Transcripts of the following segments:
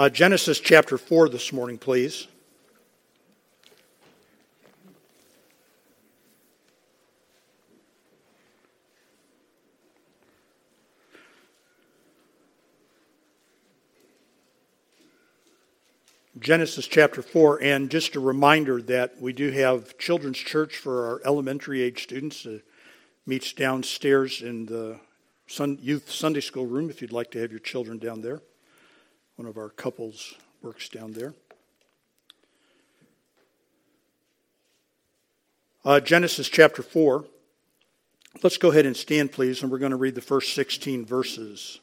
Uh, Genesis chapter 4 this morning, please. Genesis chapter 4, and just a reminder that we do have children's church for our elementary age students. It meets downstairs in the youth Sunday school room if you'd like to have your children down there. One of our couples works down there. Uh, Genesis chapter 4. Let's go ahead and stand, please, and we're going to read the first 16 verses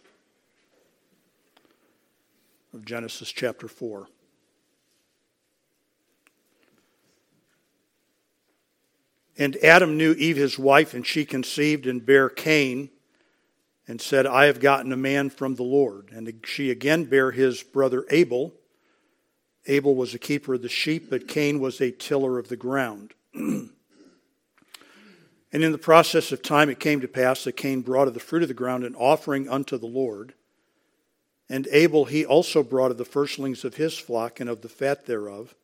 of Genesis chapter 4. And Adam knew Eve his wife, and she conceived and bare Cain, and said, I have gotten a man from the Lord. And she again bare his brother Abel. Abel was a keeper of the sheep, but Cain was a tiller of the ground. and in the process of time it came to pass that Cain brought of the fruit of the ground an offering unto the Lord. And Abel he also brought of the firstlings of his flock and of the fat thereof.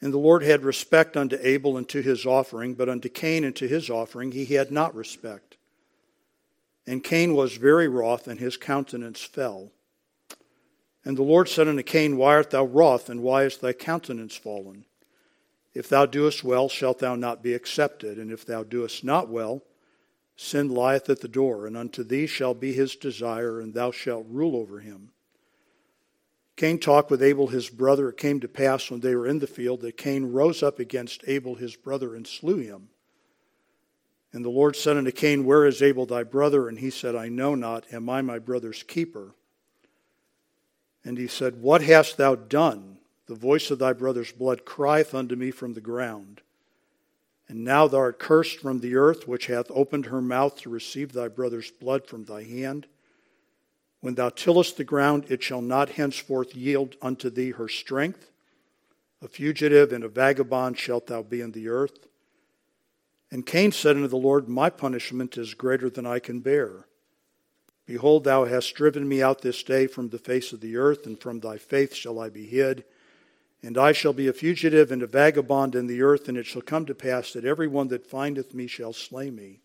And the Lord had respect unto Abel and to his offering, but unto Cain and to his offering he had not respect. And Cain was very wroth, and his countenance fell. And the Lord said unto Cain, Why art thou wroth, and why is thy countenance fallen? If thou doest well, shalt thou not be accepted, and if thou doest not well, sin lieth at the door, and unto thee shall be his desire, and thou shalt rule over him. Cain talked with Abel his brother. It came to pass when they were in the field that Cain rose up against Abel his brother and slew him. And the Lord said unto Cain, Where is Abel thy brother? And he said, I know not. Am I my brother's keeper? And he said, What hast thou done? The voice of thy brother's blood crieth unto me from the ground. And now thou art cursed from the earth, which hath opened her mouth to receive thy brother's blood from thy hand. When thou tillest the ground, it shall not henceforth yield unto thee her strength. A fugitive and a vagabond shalt thou be in the earth. And Cain said unto the Lord, My punishment is greater than I can bear. Behold, thou hast driven me out this day from the face of the earth, and from thy faith shall I be hid. And I shall be a fugitive and a vagabond in the earth, and it shall come to pass that every one that findeth me shall slay me.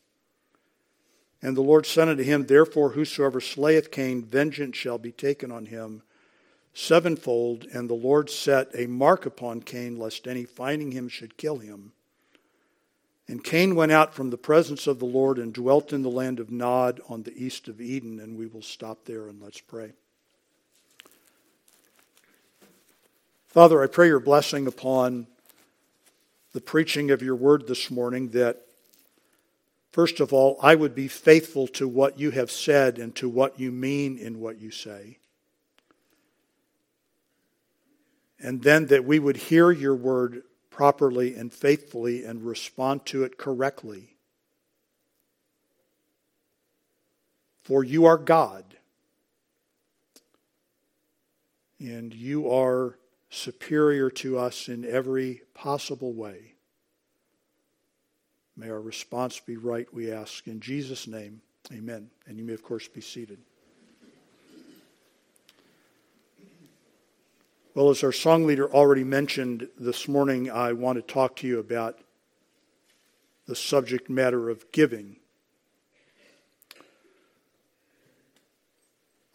And the Lord said unto him, Therefore, whosoever slayeth Cain, vengeance shall be taken on him sevenfold. And the Lord set a mark upon Cain, lest any finding him should kill him. And Cain went out from the presence of the Lord and dwelt in the land of Nod on the east of Eden. And we will stop there and let's pray. Father, I pray your blessing upon the preaching of your word this morning that First of all, I would be faithful to what you have said and to what you mean in what you say. And then that we would hear your word properly and faithfully and respond to it correctly. For you are God. And you are superior to us in every possible way. May our response be right, we ask. In Jesus' name, amen. And you may, of course, be seated. Well, as our song leader already mentioned this morning, I want to talk to you about the subject matter of giving.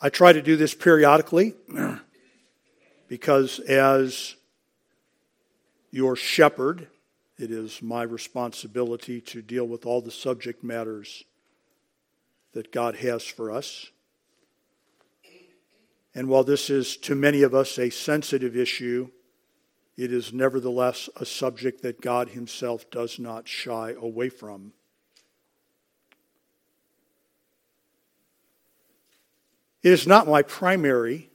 I try to do this periodically because, as your shepherd, it is my responsibility to deal with all the subject matters that God has for us. And while this is to many of us a sensitive issue, it is nevertheless a subject that God Himself does not shy away from. It is not my primary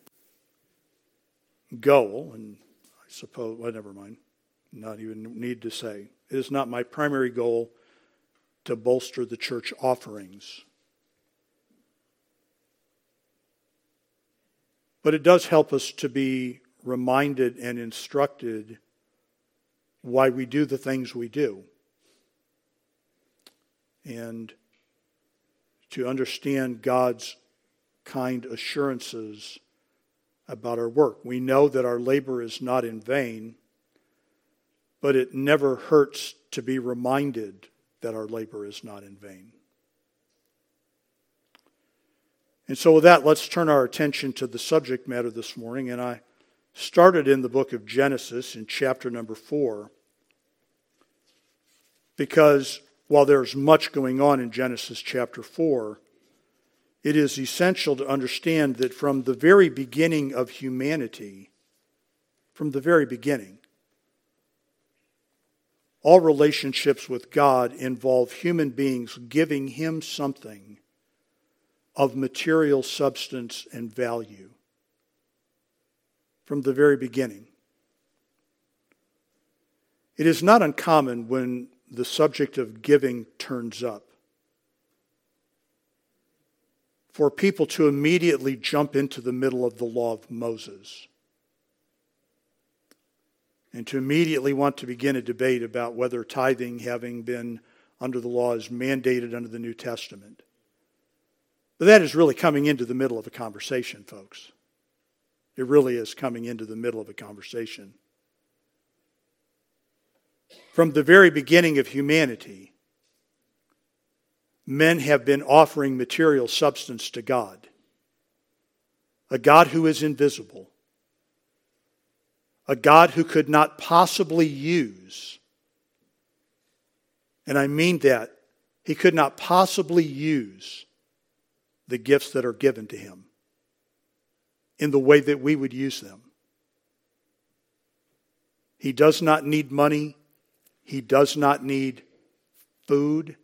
goal, and I suppose, well, never mind not even need to say. It is not my primary goal to bolster the church offerings. But it does help us to be reminded and instructed why we do the things we do. And to understand God's kind assurances about our work. We know that our labor is not in vain, but it never hurts to be reminded that our labor is not in vain. And so, with that, let's turn our attention to the subject matter this morning. And I started in the book of Genesis in chapter number four, because while there's much going on in Genesis chapter four, it is essential to understand that from the very beginning of humanity, from the very beginning, all relationships with God involve human beings giving Him something of material substance and value. From the very beginning. It is not uncommon when the subject of giving turns up for people to immediately jump into the middle of the law of Moses and to immediately want to begin a debate about whether tithing, having been under the law, is mandated under the New Testament. That is really coming into the middle of a conversation, folks. It really is coming into the middle of a conversation. From the very beginning of humanity, men have been offering material substance to God, a God who is invisible, a God who could not possibly use, and I mean that, he could not possibly use the gifts that are given to him in the way that we would use them. He does not need money. He does not need food.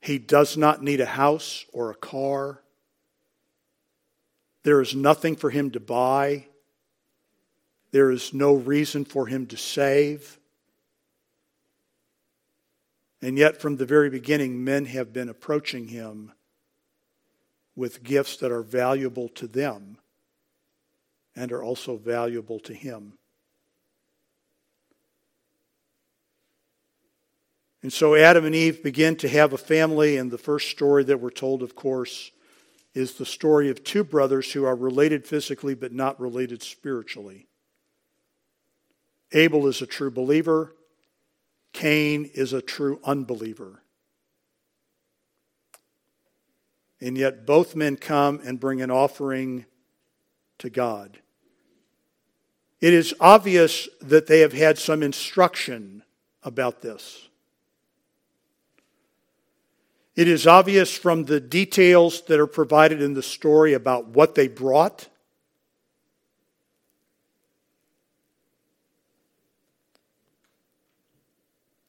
He does not need a house or a car. There is nothing for him to buy. There is no reason for him to save. And yet, from the very beginning, men have been approaching him with gifts that are valuable to them and are also valuable to him. And so Adam and Eve begin to have a family, and the first story that we're told, of course, is the story of two brothers who are related physically but not related spiritually. Abel is a true believer, Cain is a true unbeliever. And yet both men come and bring an offering to God. It is obvious that they have had some instruction about this. It is obvious from the details that are provided in the story about what they brought.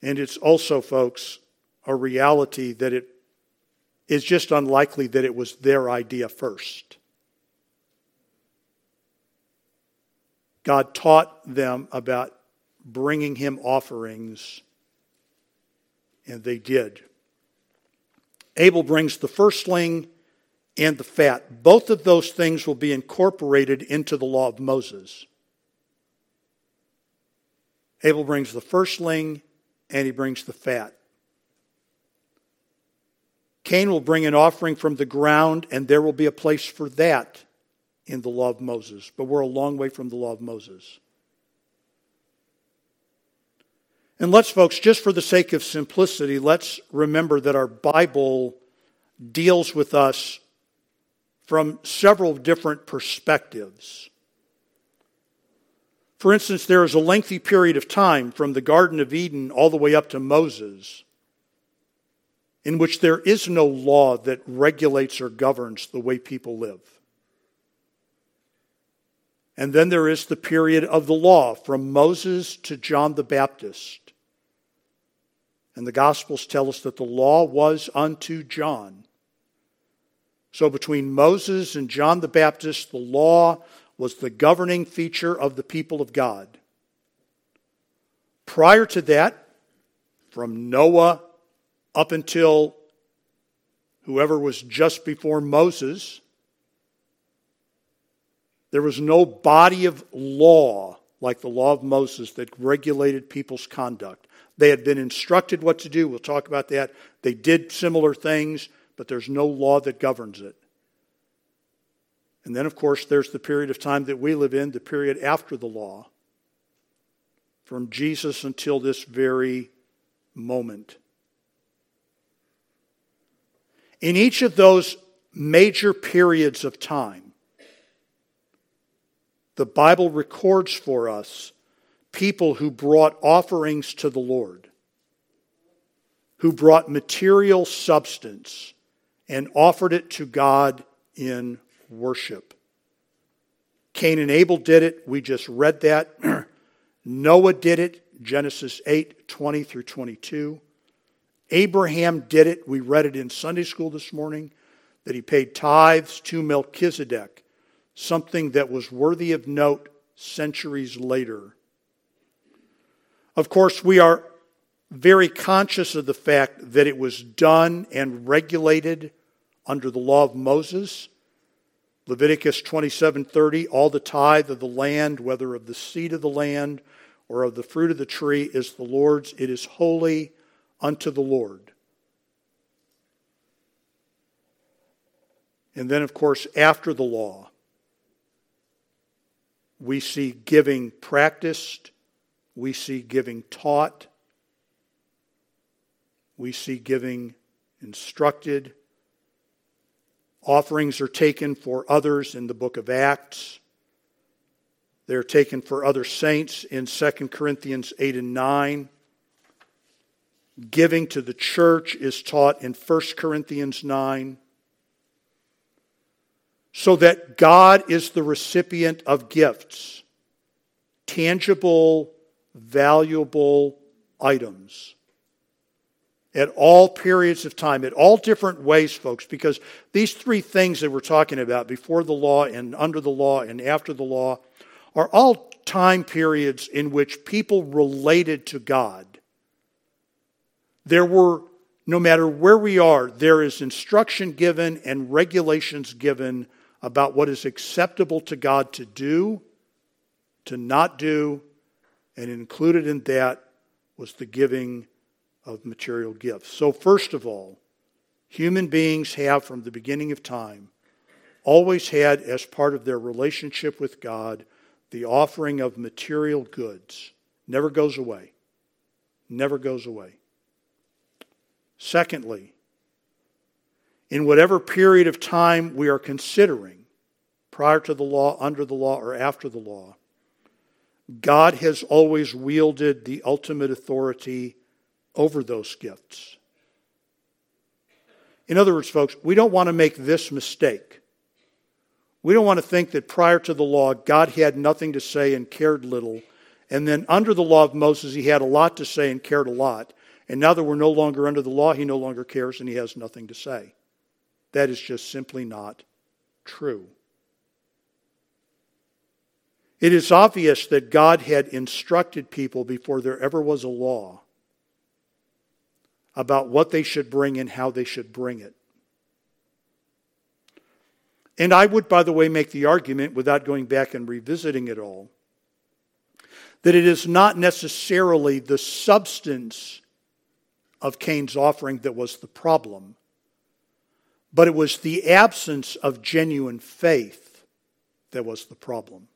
And it's also, folks, a reality that it is just unlikely that it was their idea first. God taught them about bringing him offerings, and they did. Abel brings the firstling and the fat. Both of those things will be incorporated into the law of Moses. Abel brings the firstling and he brings the fat. Cain will bring an offering from the ground, and there will be a place for that in the law of Moses. But we're a long way from the law of Moses. And let's, folks, just for the sake of simplicity, let's remember that our Bible deals with us from several different perspectives. For instance, there is a lengthy period of time from the Garden of Eden all the way up to Moses in which there is no law that regulates or governs the way people live. And then there is the period of the law from Moses to John the Baptist. And the Gospels tell us that the law was unto John. So between Moses and John the Baptist, the law was the governing feature of the people of God. Prior to that, from Noah up until whoever was just before Moses, there was no body of law like the law of Moses that regulated people's conduct. They had been instructed what to do. We'll talk about that. They did similar things, but there's no law that governs it. And then, of course, there's the period of time that we live in, the period after the law, from Jesus until this very moment. In each of those major periods of time, the Bible records for us people who brought offerings to the Lord, who brought material substance and offered it to God in worship. Cain and Abel did it. We just read that. Noah did it, Genesis 8 20 through 22. Abraham did it. We read it in Sunday school this morning that he paid tithes to Melchizedek, something that was worthy of note centuries later. Of course, we are very conscious of the fact that it was done and regulated under the law of Moses. Leviticus 27:30 all the tithe of the land whether of the seed of the land or of the fruit of the tree is the Lord's it is holy unto the Lord. And then, of course, after the law, we see giving practiced, we see giving taught, we see giving instructed. Offerings are taken for others in the book of Acts. They're taken for other saints in 2 Corinthians 8 and 9. Giving to the church is taught in 1 Corinthians 9. So that God is the recipient of gifts, tangible, valuable items at all periods of time, at all different ways, folks, because these three things that we're talking about before the law and under the law and after the law are all time periods in which people related to God. There were, no matter where we are, there is instruction given and regulations given about what is acceptable to God to do, to not do, and included in that was the giving of material gifts. So, first of all, human beings have, from the beginning of time, always had as part of their relationship with God the offering of material goods. Never goes away. Never goes away. Secondly, in whatever period of time we are considering, prior to the law, under the law, or after the law, God has always wielded the ultimate authority over those gifts. In other words, folks, we don't want to make this mistake. We don't want to think that prior to the law, God had nothing to say and cared little. And then under the law of Moses, he had a lot to say and cared a lot. And now that we're no longer under the law, he no longer cares and he has nothing to say. That is just simply not true. It is obvious that God had instructed people before there ever was a law about what they should bring and how they should bring it. And I would, by the way, make the argument, without going back and revisiting it all, that it is not necessarily the substance of Cain's offering that was the problem, but it was the absence of genuine faith that was the problem.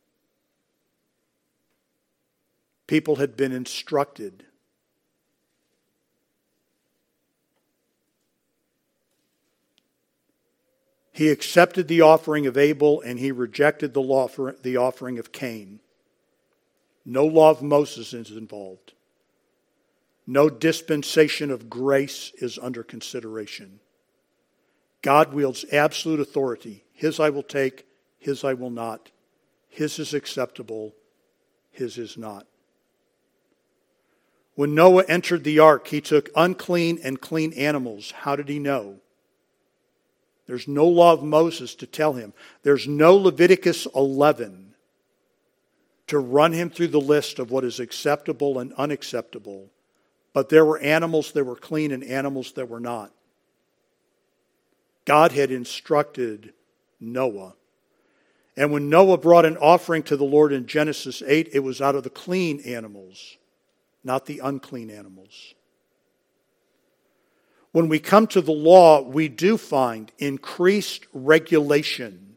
People had been instructed. He accepted the offering of Abel and he rejected the, offering of Cain. No law of Moses is involved. No dispensation of grace is under consideration. God wields absolute authority. His I will take, his I will not. His is acceptable, his is not. When Noah entered the ark, he took unclean and clean animals. How did he know? There's no law of Moses to tell him. There's no Leviticus 11 to run him through the list of what is acceptable and unacceptable. But there were animals that were clean and animals that were not. God had instructed Noah. And when Noah brought an offering to the Lord in Genesis 8, it was out of the clean animals, not the unclean animals. When we come to the law, we do find increased regulation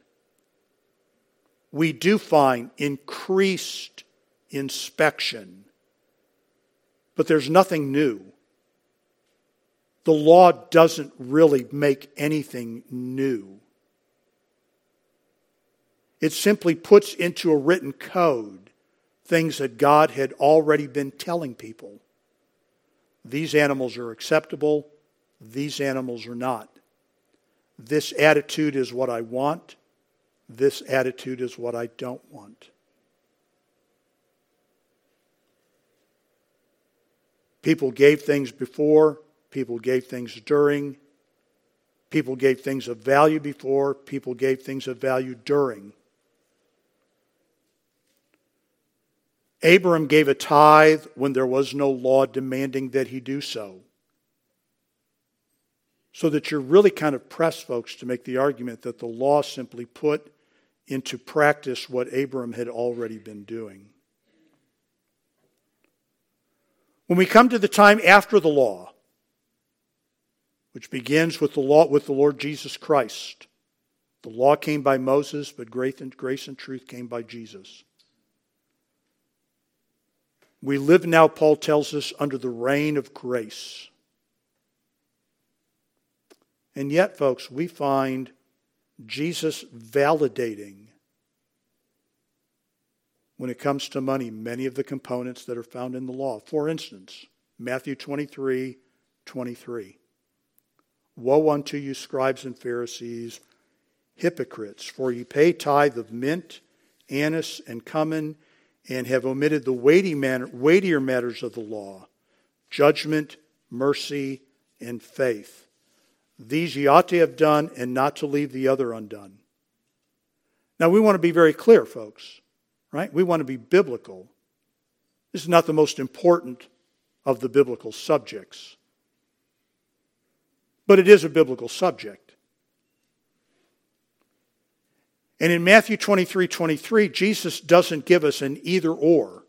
we do find increased inspection, but there's nothing new. The law doesn't really make anything new. It simply puts into a written code things that God had already been telling people. These animals are acceptable, these animals are not. This attitude is what I want, this attitude is what I don't want. People gave things before, people gave things during, people gave things of value before, people gave things of value during. Abram gave a tithe when there was no law demanding that he do so. So that you're really kind of pressed, folks, to make the argument that the law simply put into practice what Abram had already been doing. When we come to the time after the law, which begins with the law with the Lord Jesus Christ, the law came by Moses, but grace and, grace and truth came by Jesus. We live now, Paul tells us, under the reign of grace. And yet, folks, we find Jesus validating, when it comes to money, many of the components that are found in the law. For instance, Matthew 23 23. Woe unto you, scribes and Pharisees, hypocrites, for ye pay tithe of mint, anise, and cumin and have omitted the weighty manner, weightier matters of the law judgment, mercy, and faith. These ye ought to have done, and not to leave the other undone. Now, we want to be very clear, folks, right? We want to be biblical. This is not the most important of the biblical subjects, but it is a biblical subject. And in Matthew 23 23, Jesus doesn't give us an either or.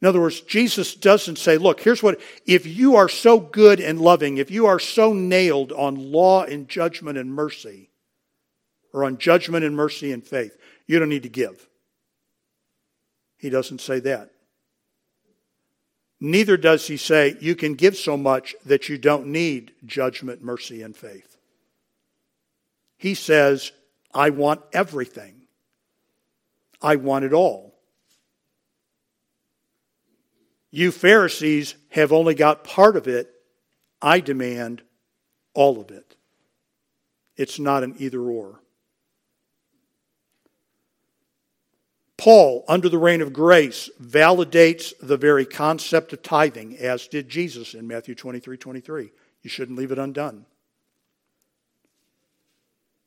In other words, Jesus doesn't say, look, here's what, if you are so good and loving, if you are so nailed on law and judgment and mercy, or on judgment and mercy and faith, you don't need to give. He doesn't say that. Neither does he say you can give so much that you don't need judgment, mercy, and faith. He says I want everything. I want it all. You Pharisees have only got part of it. I demand all of it. It's not an either or. Paul, under the reign of grace, validates the very concept of tithing, as did Jesus in Matthew 23 23. You shouldn't leave it undone.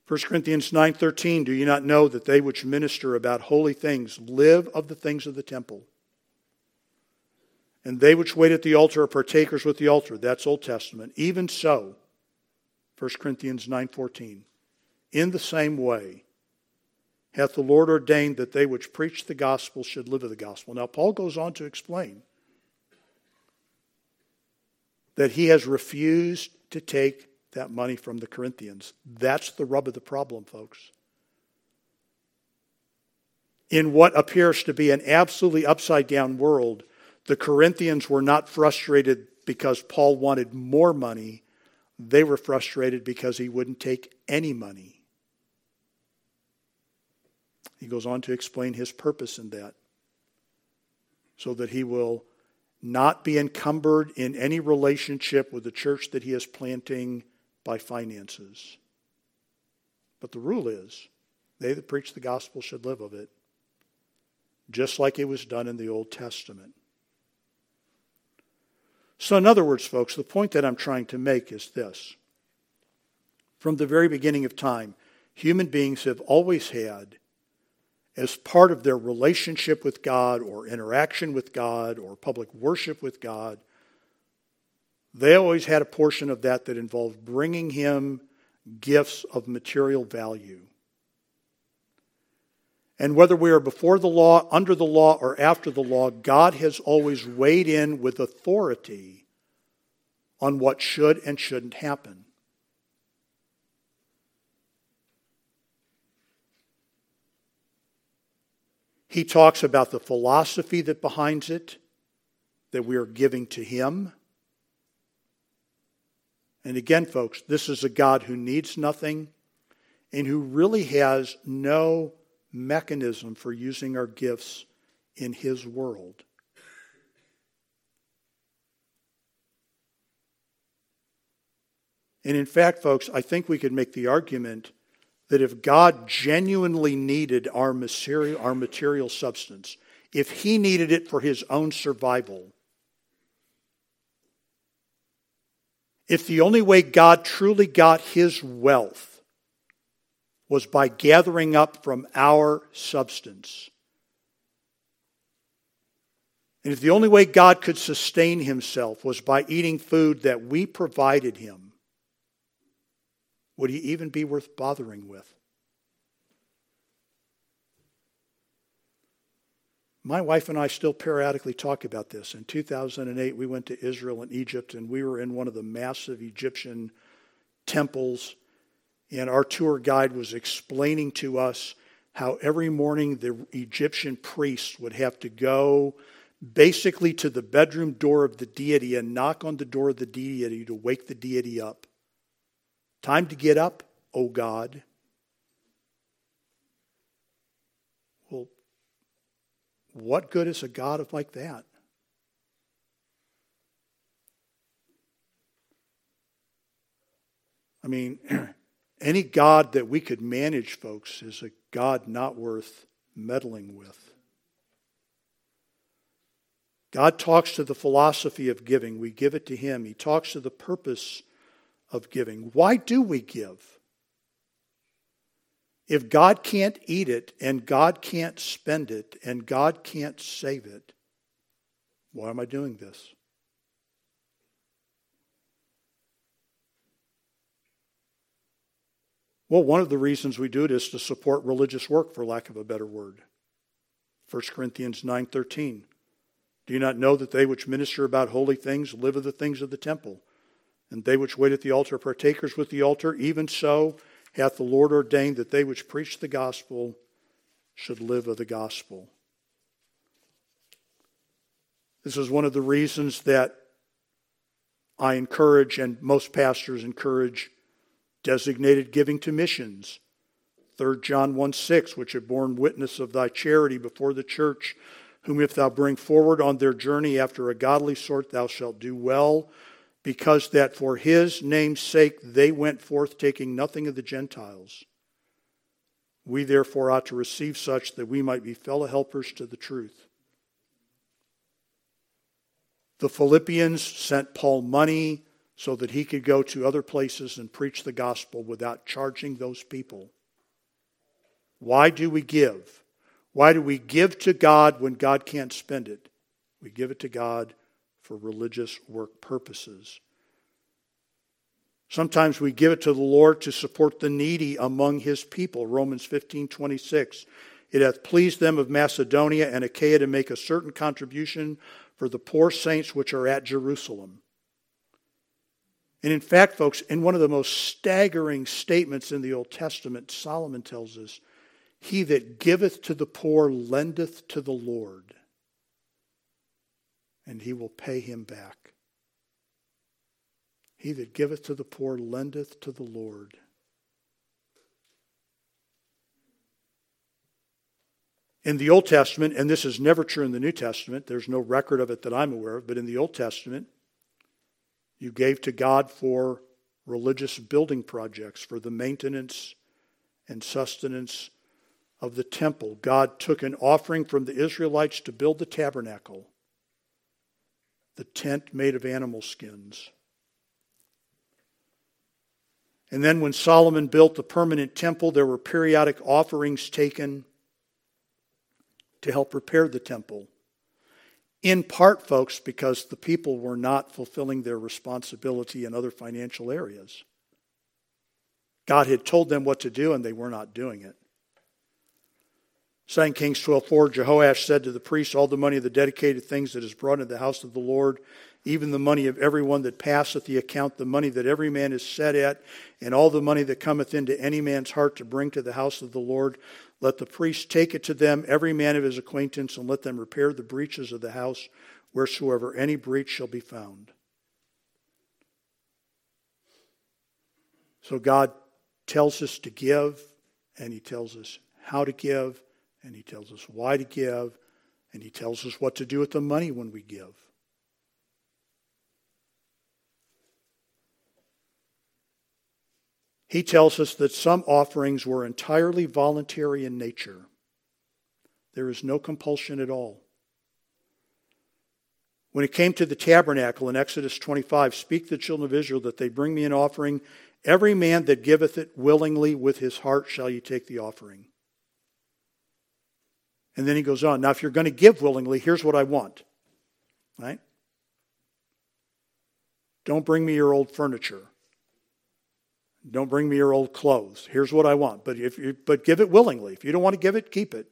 1 Corinthians 9:13 Do you not know that they which minister about holy things live of the things of the temple? And they which wait at the altar are partakers with the altar. That's Old Testament. Even so, 1 Corinthians 9:14 In the same way hath the Lord ordained that they which preach the gospel should live of the gospel. Now Paul goes on to explain that he has refused to take that money from the Corinthians. That's the rub of the problem, folks. In what appears to be an absolutely upside down world, the Corinthians were not frustrated because Paul wanted more money. They were frustrated because he wouldn't take any money. He goes on to explain his purpose in that so that he will not be encumbered in any relationship with the church that he is planting by finances. But the rule is they that preach the gospel should live of it, just like it was done in the Old Testament. So, in other words, folks, the point that I'm trying to make is this. From the very beginning of time, human beings have always had, as part of their relationship with God or interaction with God or public worship with God, they always had a portion of that that involved bringing him gifts of material value. And whether we are before the law, under the law, or after the law, God has always weighed in with authority on what should and shouldn't happen. He talks about the philosophy that behinds it, that we are giving to Him. And again, folks, this is a God who needs nothing and who really has no mechanism for using our gifts in His world. And in fact, folks, I think we could make the argument that if God genuinely needed our material, our material substance, if He needed it for His own survival, if the only way God truly got His wealth was by gathering up from our substance, and if the only way God could sustain Himself was by eating food that we provided Him, would he even be worth bothering with? My wife and I still periodically talk about this. In 2008, we went to Israel and Egypt, and we were in one of the massive Egyptian temples. And our tour guide was explaining to us how every morning the Egyptian priests would have to go basically to the bedroom door of the deity and knock on the door of the deity to wake the deity up. Time to get up, O God. Well, what good is a God like that? I mean, any God that we could manage, folks, is a God not worth meddling with. God talks to the philosophy of giving. We give it to Him. He talks to the purpose of giving. Why do we give? If God can't eat it and God can't spend it and God can't save it, why am I doing this? Well, one of the reasons we do it is to support religious work, for lack of a better word. 1 Corinthians 9.13 Do you not know that they which minister about holy things live of the things of the temple? And they which wait at the altar partakers with the altar. Even so hath the Lord ordained that they which preach the gospel should live of the gospel. This is one of the reasons that I encourage, and most pastors encourage, designated giving to missions. 3 John 1 6, which have borne witness of thy charity before the church, whom if thou bring forward on their journey after a godly sort, thou shalt do well because that for his name's sake they went forth taking nothing of the Gentiles. We therefore ought to receive such that we might be fellow helpers to the truth. The Philippians sent Paul money so that he could go to other places and preach the gospel without charging those people. Why do we give? Why do we give to God when God can't spend it? We give it to God for religious work purposes. Sometimes we give it to the Lord to support the needy among his people. Romans 15 26. It hath pleased them of Macedonia and Achaia to make a certain contribution for the poor saints which are at Jerusalem. And in fact, folks, in one of the most staggering statements in the Old Testament, Solomon tells us, He that giveth to the poor lendeth to the Lord and he will pay him back. He that giveth to the poor lendeth to the Lord. In the Old Testament, and this is never true in the New Testament, there's no record of it that I'm aware of, but in the Old Testament, you gave to God for religious building projects, for the maintenance and sustenance of the temple. God took an offering from the Israelites to build the tabernacle the tent made of animal skins. And then when Solomon built the permanent temple, there were periodic offerings taken to help repair the temple. In part, folks, because the people were not fulfilling their responsibility in other financial areas. God had told them what to do, and they were not doing it. 2 Kings 12:4 Jehoash said to the priests, All the money of the dedicated things that is brought into the house of the Lord even the money of everyone that passeth the account, the money that every man is set at, and all the money that cometh into any man's heart to bring to the house of the Lord. Let the priest take it to them, every man of his acquaintance, and let them repair the breaches of the house wheresoever any breach shall be found. So God tells us to give, and He tells us how to give, and He tells us why to give, and He tells us what to do with the money when we give. He tells us that some offerings were entirely voluntary in nature. There is no compulsion at all. When it came to the tabernacle in Exodus 25, speak the children of Israel that they bring me an offering. Every man that giveth it willingly with his heart shall you take the offering. And then he goes on. Now, if you're going to give willingly, here's what I want. Right? Don't bring me your old furniture. Don't bring me your old clothes. Here's what I want. But, if you, but give it willingly. If you don't want to give it, keep it.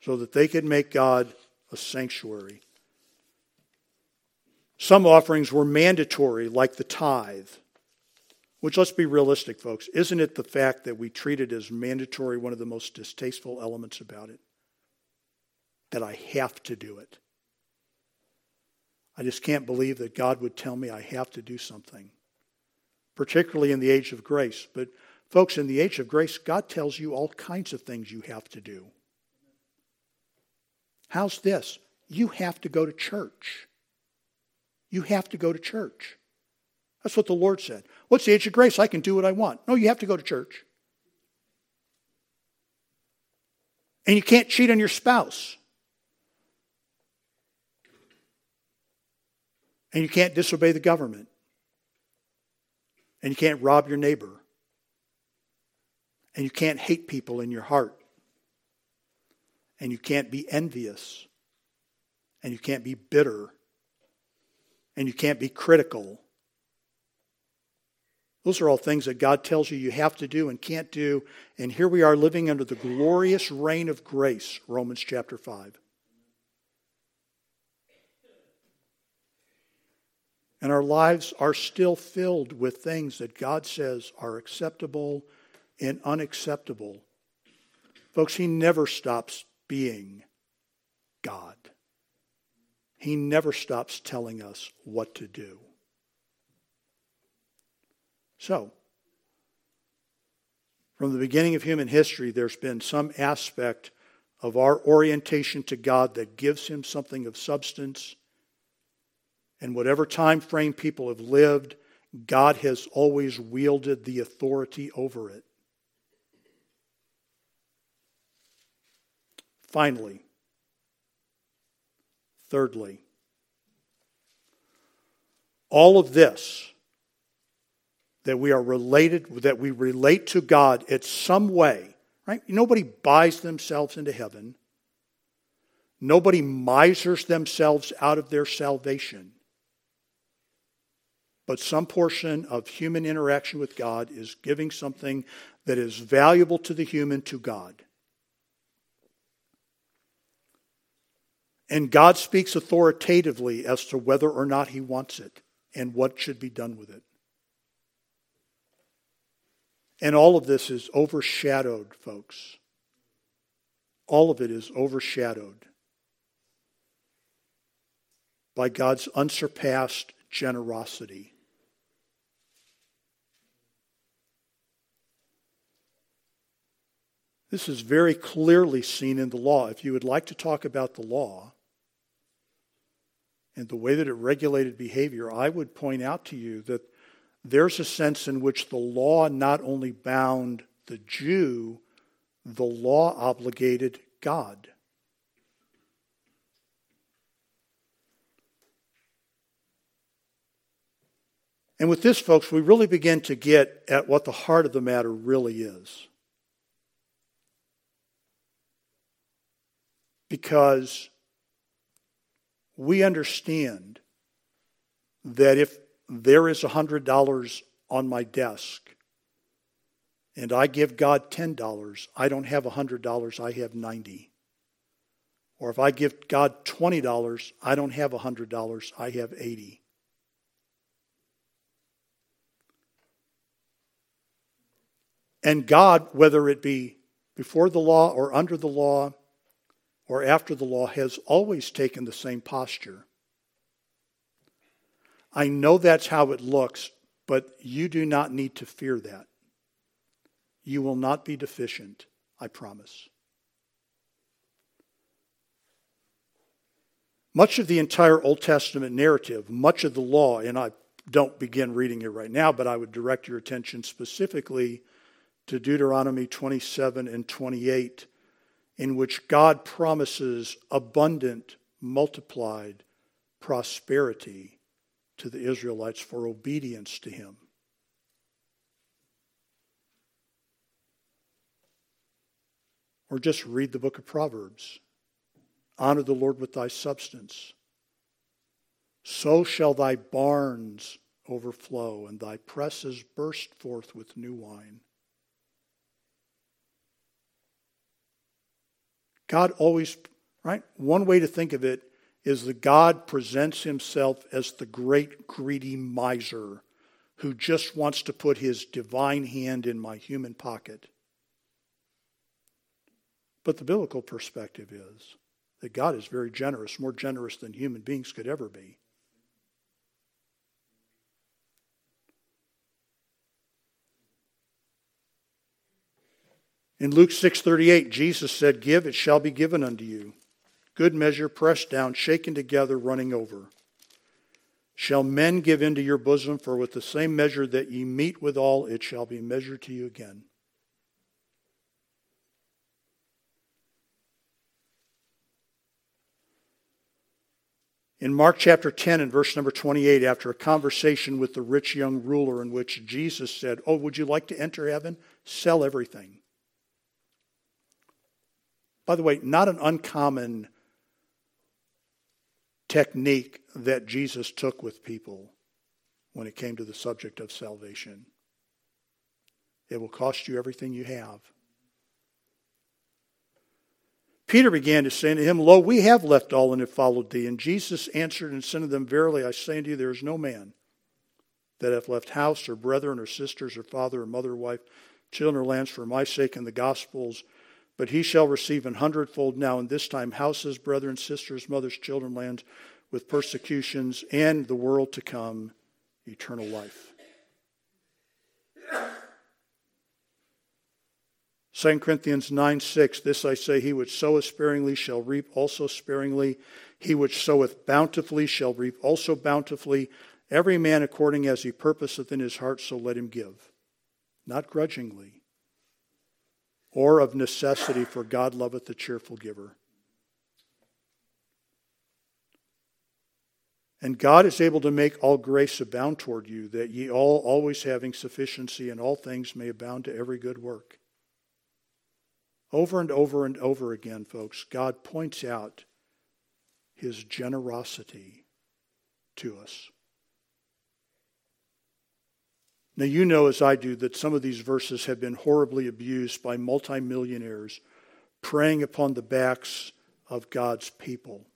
So that they could make God a sanctuary. Some offerings were mandatory, like the tithe. Which, let's be realistic, folks, isn't it the fact that we treat it as mandatory one of the most distasteful elements about it? That I have to do it. I just can't believe that God would tell me I have to do something, particularly in the age of grace. But, folks, in the age of grace, God tells you all kinds of things you have to do. How's this? You have to go to church. You have to go to church. That's what the Lord said. What's the age of grace? I can do what I want. No, you have to go to church. And you can't cheat on your spouse. And you can't disobey the government. And you can't rob your neighbor. And you can't hate people in your heart. And you can't be envious. And you can't be bitter. And you can't be critical. Those are all things that God tells you you have to do and can't do. And here we are living under the glorious reign of grace, Romans chapter 5. And our lives are still filled with things that God says are acceptable and unacceptable. Folks, He never stops being God. He never stops telling us what to do. So, from the beginning of human history, there's been some aspect of our orientation to God that gives Him something of substance and whatever time frame people have lived, God has always wielded the authority over it. Finally, thirdly, all of this that we are related, that we relate to God in some way, right? Nobody buys themselves into heaven. Nobody misers themselves out of their salvation but some portion of human interaction with God is giving something that is valuable to the human to God. And God speaks authoritatively as to whether or not he wants it and what should be done with it. And all of this is overshadowed, folks. All of it is overshadowed by God's unsurpassed generosity. This is very clearly seen in the law. If you would like to talk about the law and the way that it regulated behavior, I would point out to you that there's a sense in which the law not only bound the Jew, the law obligated God. And with this, folks, we really begin to get at what the heart of the matter really is. Because we understand that if there is $100 on my desk and I give God $10, I don't have $100, I have 90. Or if I give God $20, I don't have $100, I have 80. And God, whether it be before the law or under the law or after the law, has always taken the same posture. I know that's how it looks, but you do not need to fear that. You will not be deficient, I promise. Much of the entire Old Testament narrative, much of the law, and I don't begin reading it right now, but I would direct your attention specifically to Deuteronomy 27 and 28, in which God promises abundant, multiplied prosperity to the Israelites for obedience to Him. Or just read the book of Proverbs. Honor the Lord with thy substance. So shall thy barns overflow, and thy presses burst forth with new wine. God always, right? One way to think of it is that God presents himself as the great greedy miser who just wants to put his divine hand in my human pocket. But the biblical perspective is that God is very generous, more generous than human beings could ever be. In Luke 6:38, Jesus said, "Give, it shall be given unto you. Good measure, pressed down, shaken together, running over. Shall men give into your bosom, for with the same measure that ye meet withal, it shall be measured to you again." In Mark chapter 10 and verse number 28, after a conversation with the rich young ruler in which Jesus said, Oh, would you like to enter heaven? Sell everything. By the way, not an uncommon technique that Jesus took with people when it came to the subject of salvation. It will cost you everything you have. Peter began to say unto him, Lo, we have left all and have followed thee. And Jesus answered and said unto them, Verily I say unto you, there is no man that hath left house or brethren or sisters or father or mother or wife, children or lands for my sake and the gospel's, but he shall receive an hundredfold now in this time houses, brethren, sisters, mothers, children, lands, with persecutions, and the world to come, eternal life. 2 Corinthians 9 6, this I say, he which soweth sparingly shall reap also sparingly. He which soweth bountifully shall reap also bountifully. Every man according as he purposeth in his heart, so let him give. Not grudgingly, or of necessity, for God loveth the cheerful giver. And God is able to make all grace abound toward you, that ye all, always having sufficiency in all things, may abound to every good work. Over and over and over again, folks, God points out his generosity to us. Now, you know as I do that some of these verses have been horribly abused by multimillionaires preying upon the backs of God's people.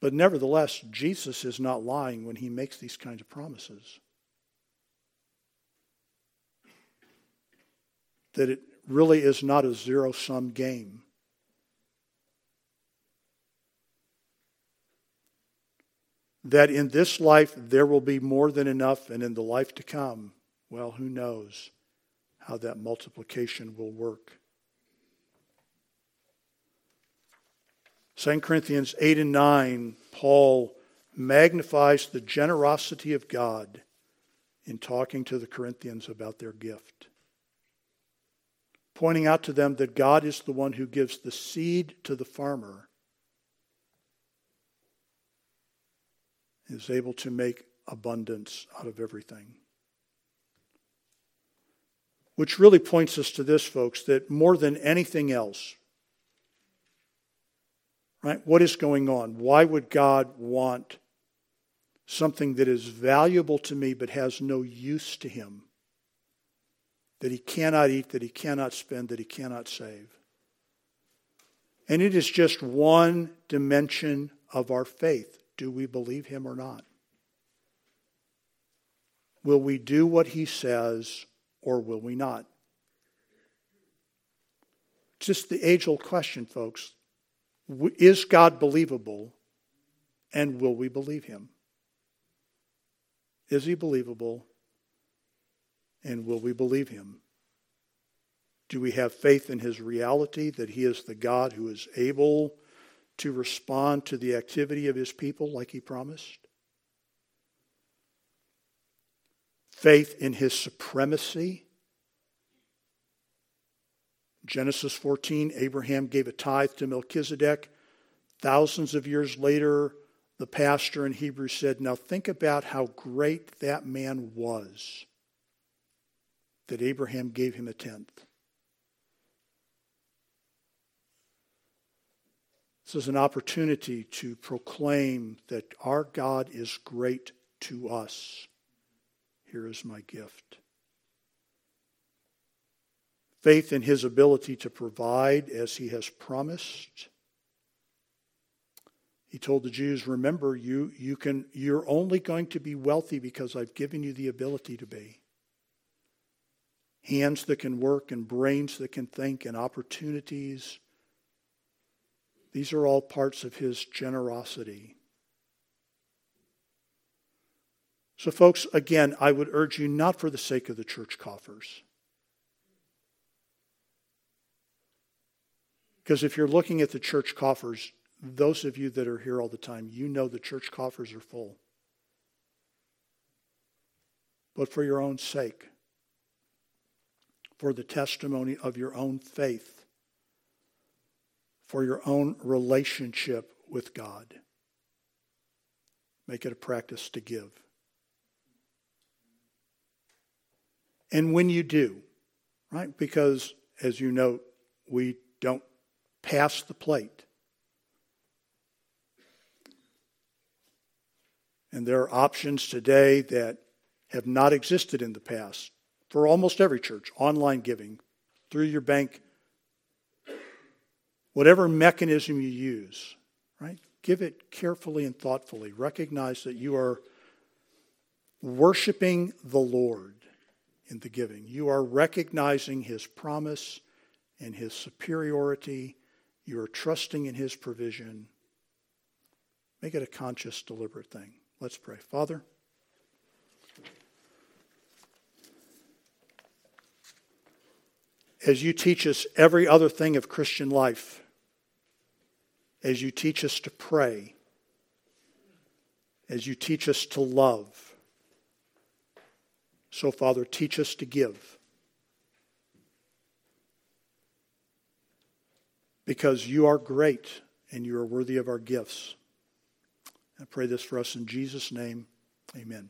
But nevertheless, Jesus is not lying when he makes these kinds of promises. that it really is not a zero sum game. That in this life there will be more than enough, and in the life to come, well, who knows how that multiplication will work. 2 Corinthians 8 and 9, Paul magnifies the generosity of God in talking to the Corinthians about their gift pointing out to them that God is the one who gives the seed to the farmer, is able to make abundance out of everything. Which really points us to this, folks, that more than anything else, right, what is going on? Why would God want something that is valuable to me but has no use to him? that he cannot eat, that he cannot spend, that he cannot save. And it is just one dimension of our faith. Do we believe him or not? Will we do what he says or will we not? Just the age old question, folks. Is God believable and will we believe him? Is he believable and will we believe him? Do we have faith in his reality that he is the God who is able to respond to the activity of his people like he promised? Faith in his supremacy. Genesis 14, Abraham gave a tithe to Melchizedek. Thousands of years later, the pastor in Hebrews said, Now think about how great that man was that Abraham gave him a tenth. This is an opportunity to proclaim that our God is great to us. Here is my gift. Faith in his ability to provide as he has promised. He told the Jews, remember, you, you can, you're only going to be wealthy because I've given you the ability to be hands that can work and brains that can think and opportunities. These are all parts of his generosity. So, folks, again, I would urge you not for the sake of the church coffers. Because if you're looking at the church coffers, those of you that are here all the time, you know the church coffers are full. But for your own sake, for the testimony of your own faith, for your own relationship with God. Make it a practice to give. And when you do, right? Because as you know, we don't pass the plate. And there are options today that have not existed in the past for almost every church online giving, through your bank, whatever mechanism you use, right? Give it carefully and thoughtfully. Recognize that you are worshiping the Lord in the giving. You are recognizing His promise and His superiority. You are trusting in His provision. Make it a conscious, deliberate thing. Let's pray. Father, as you teach us every other thing of Christian life, as you teach us to pray, as you teach us to love. So, Father, teach us to give. Because you are great and you are worthy of our gifts. I pray this for us in Jesus' name. Amen.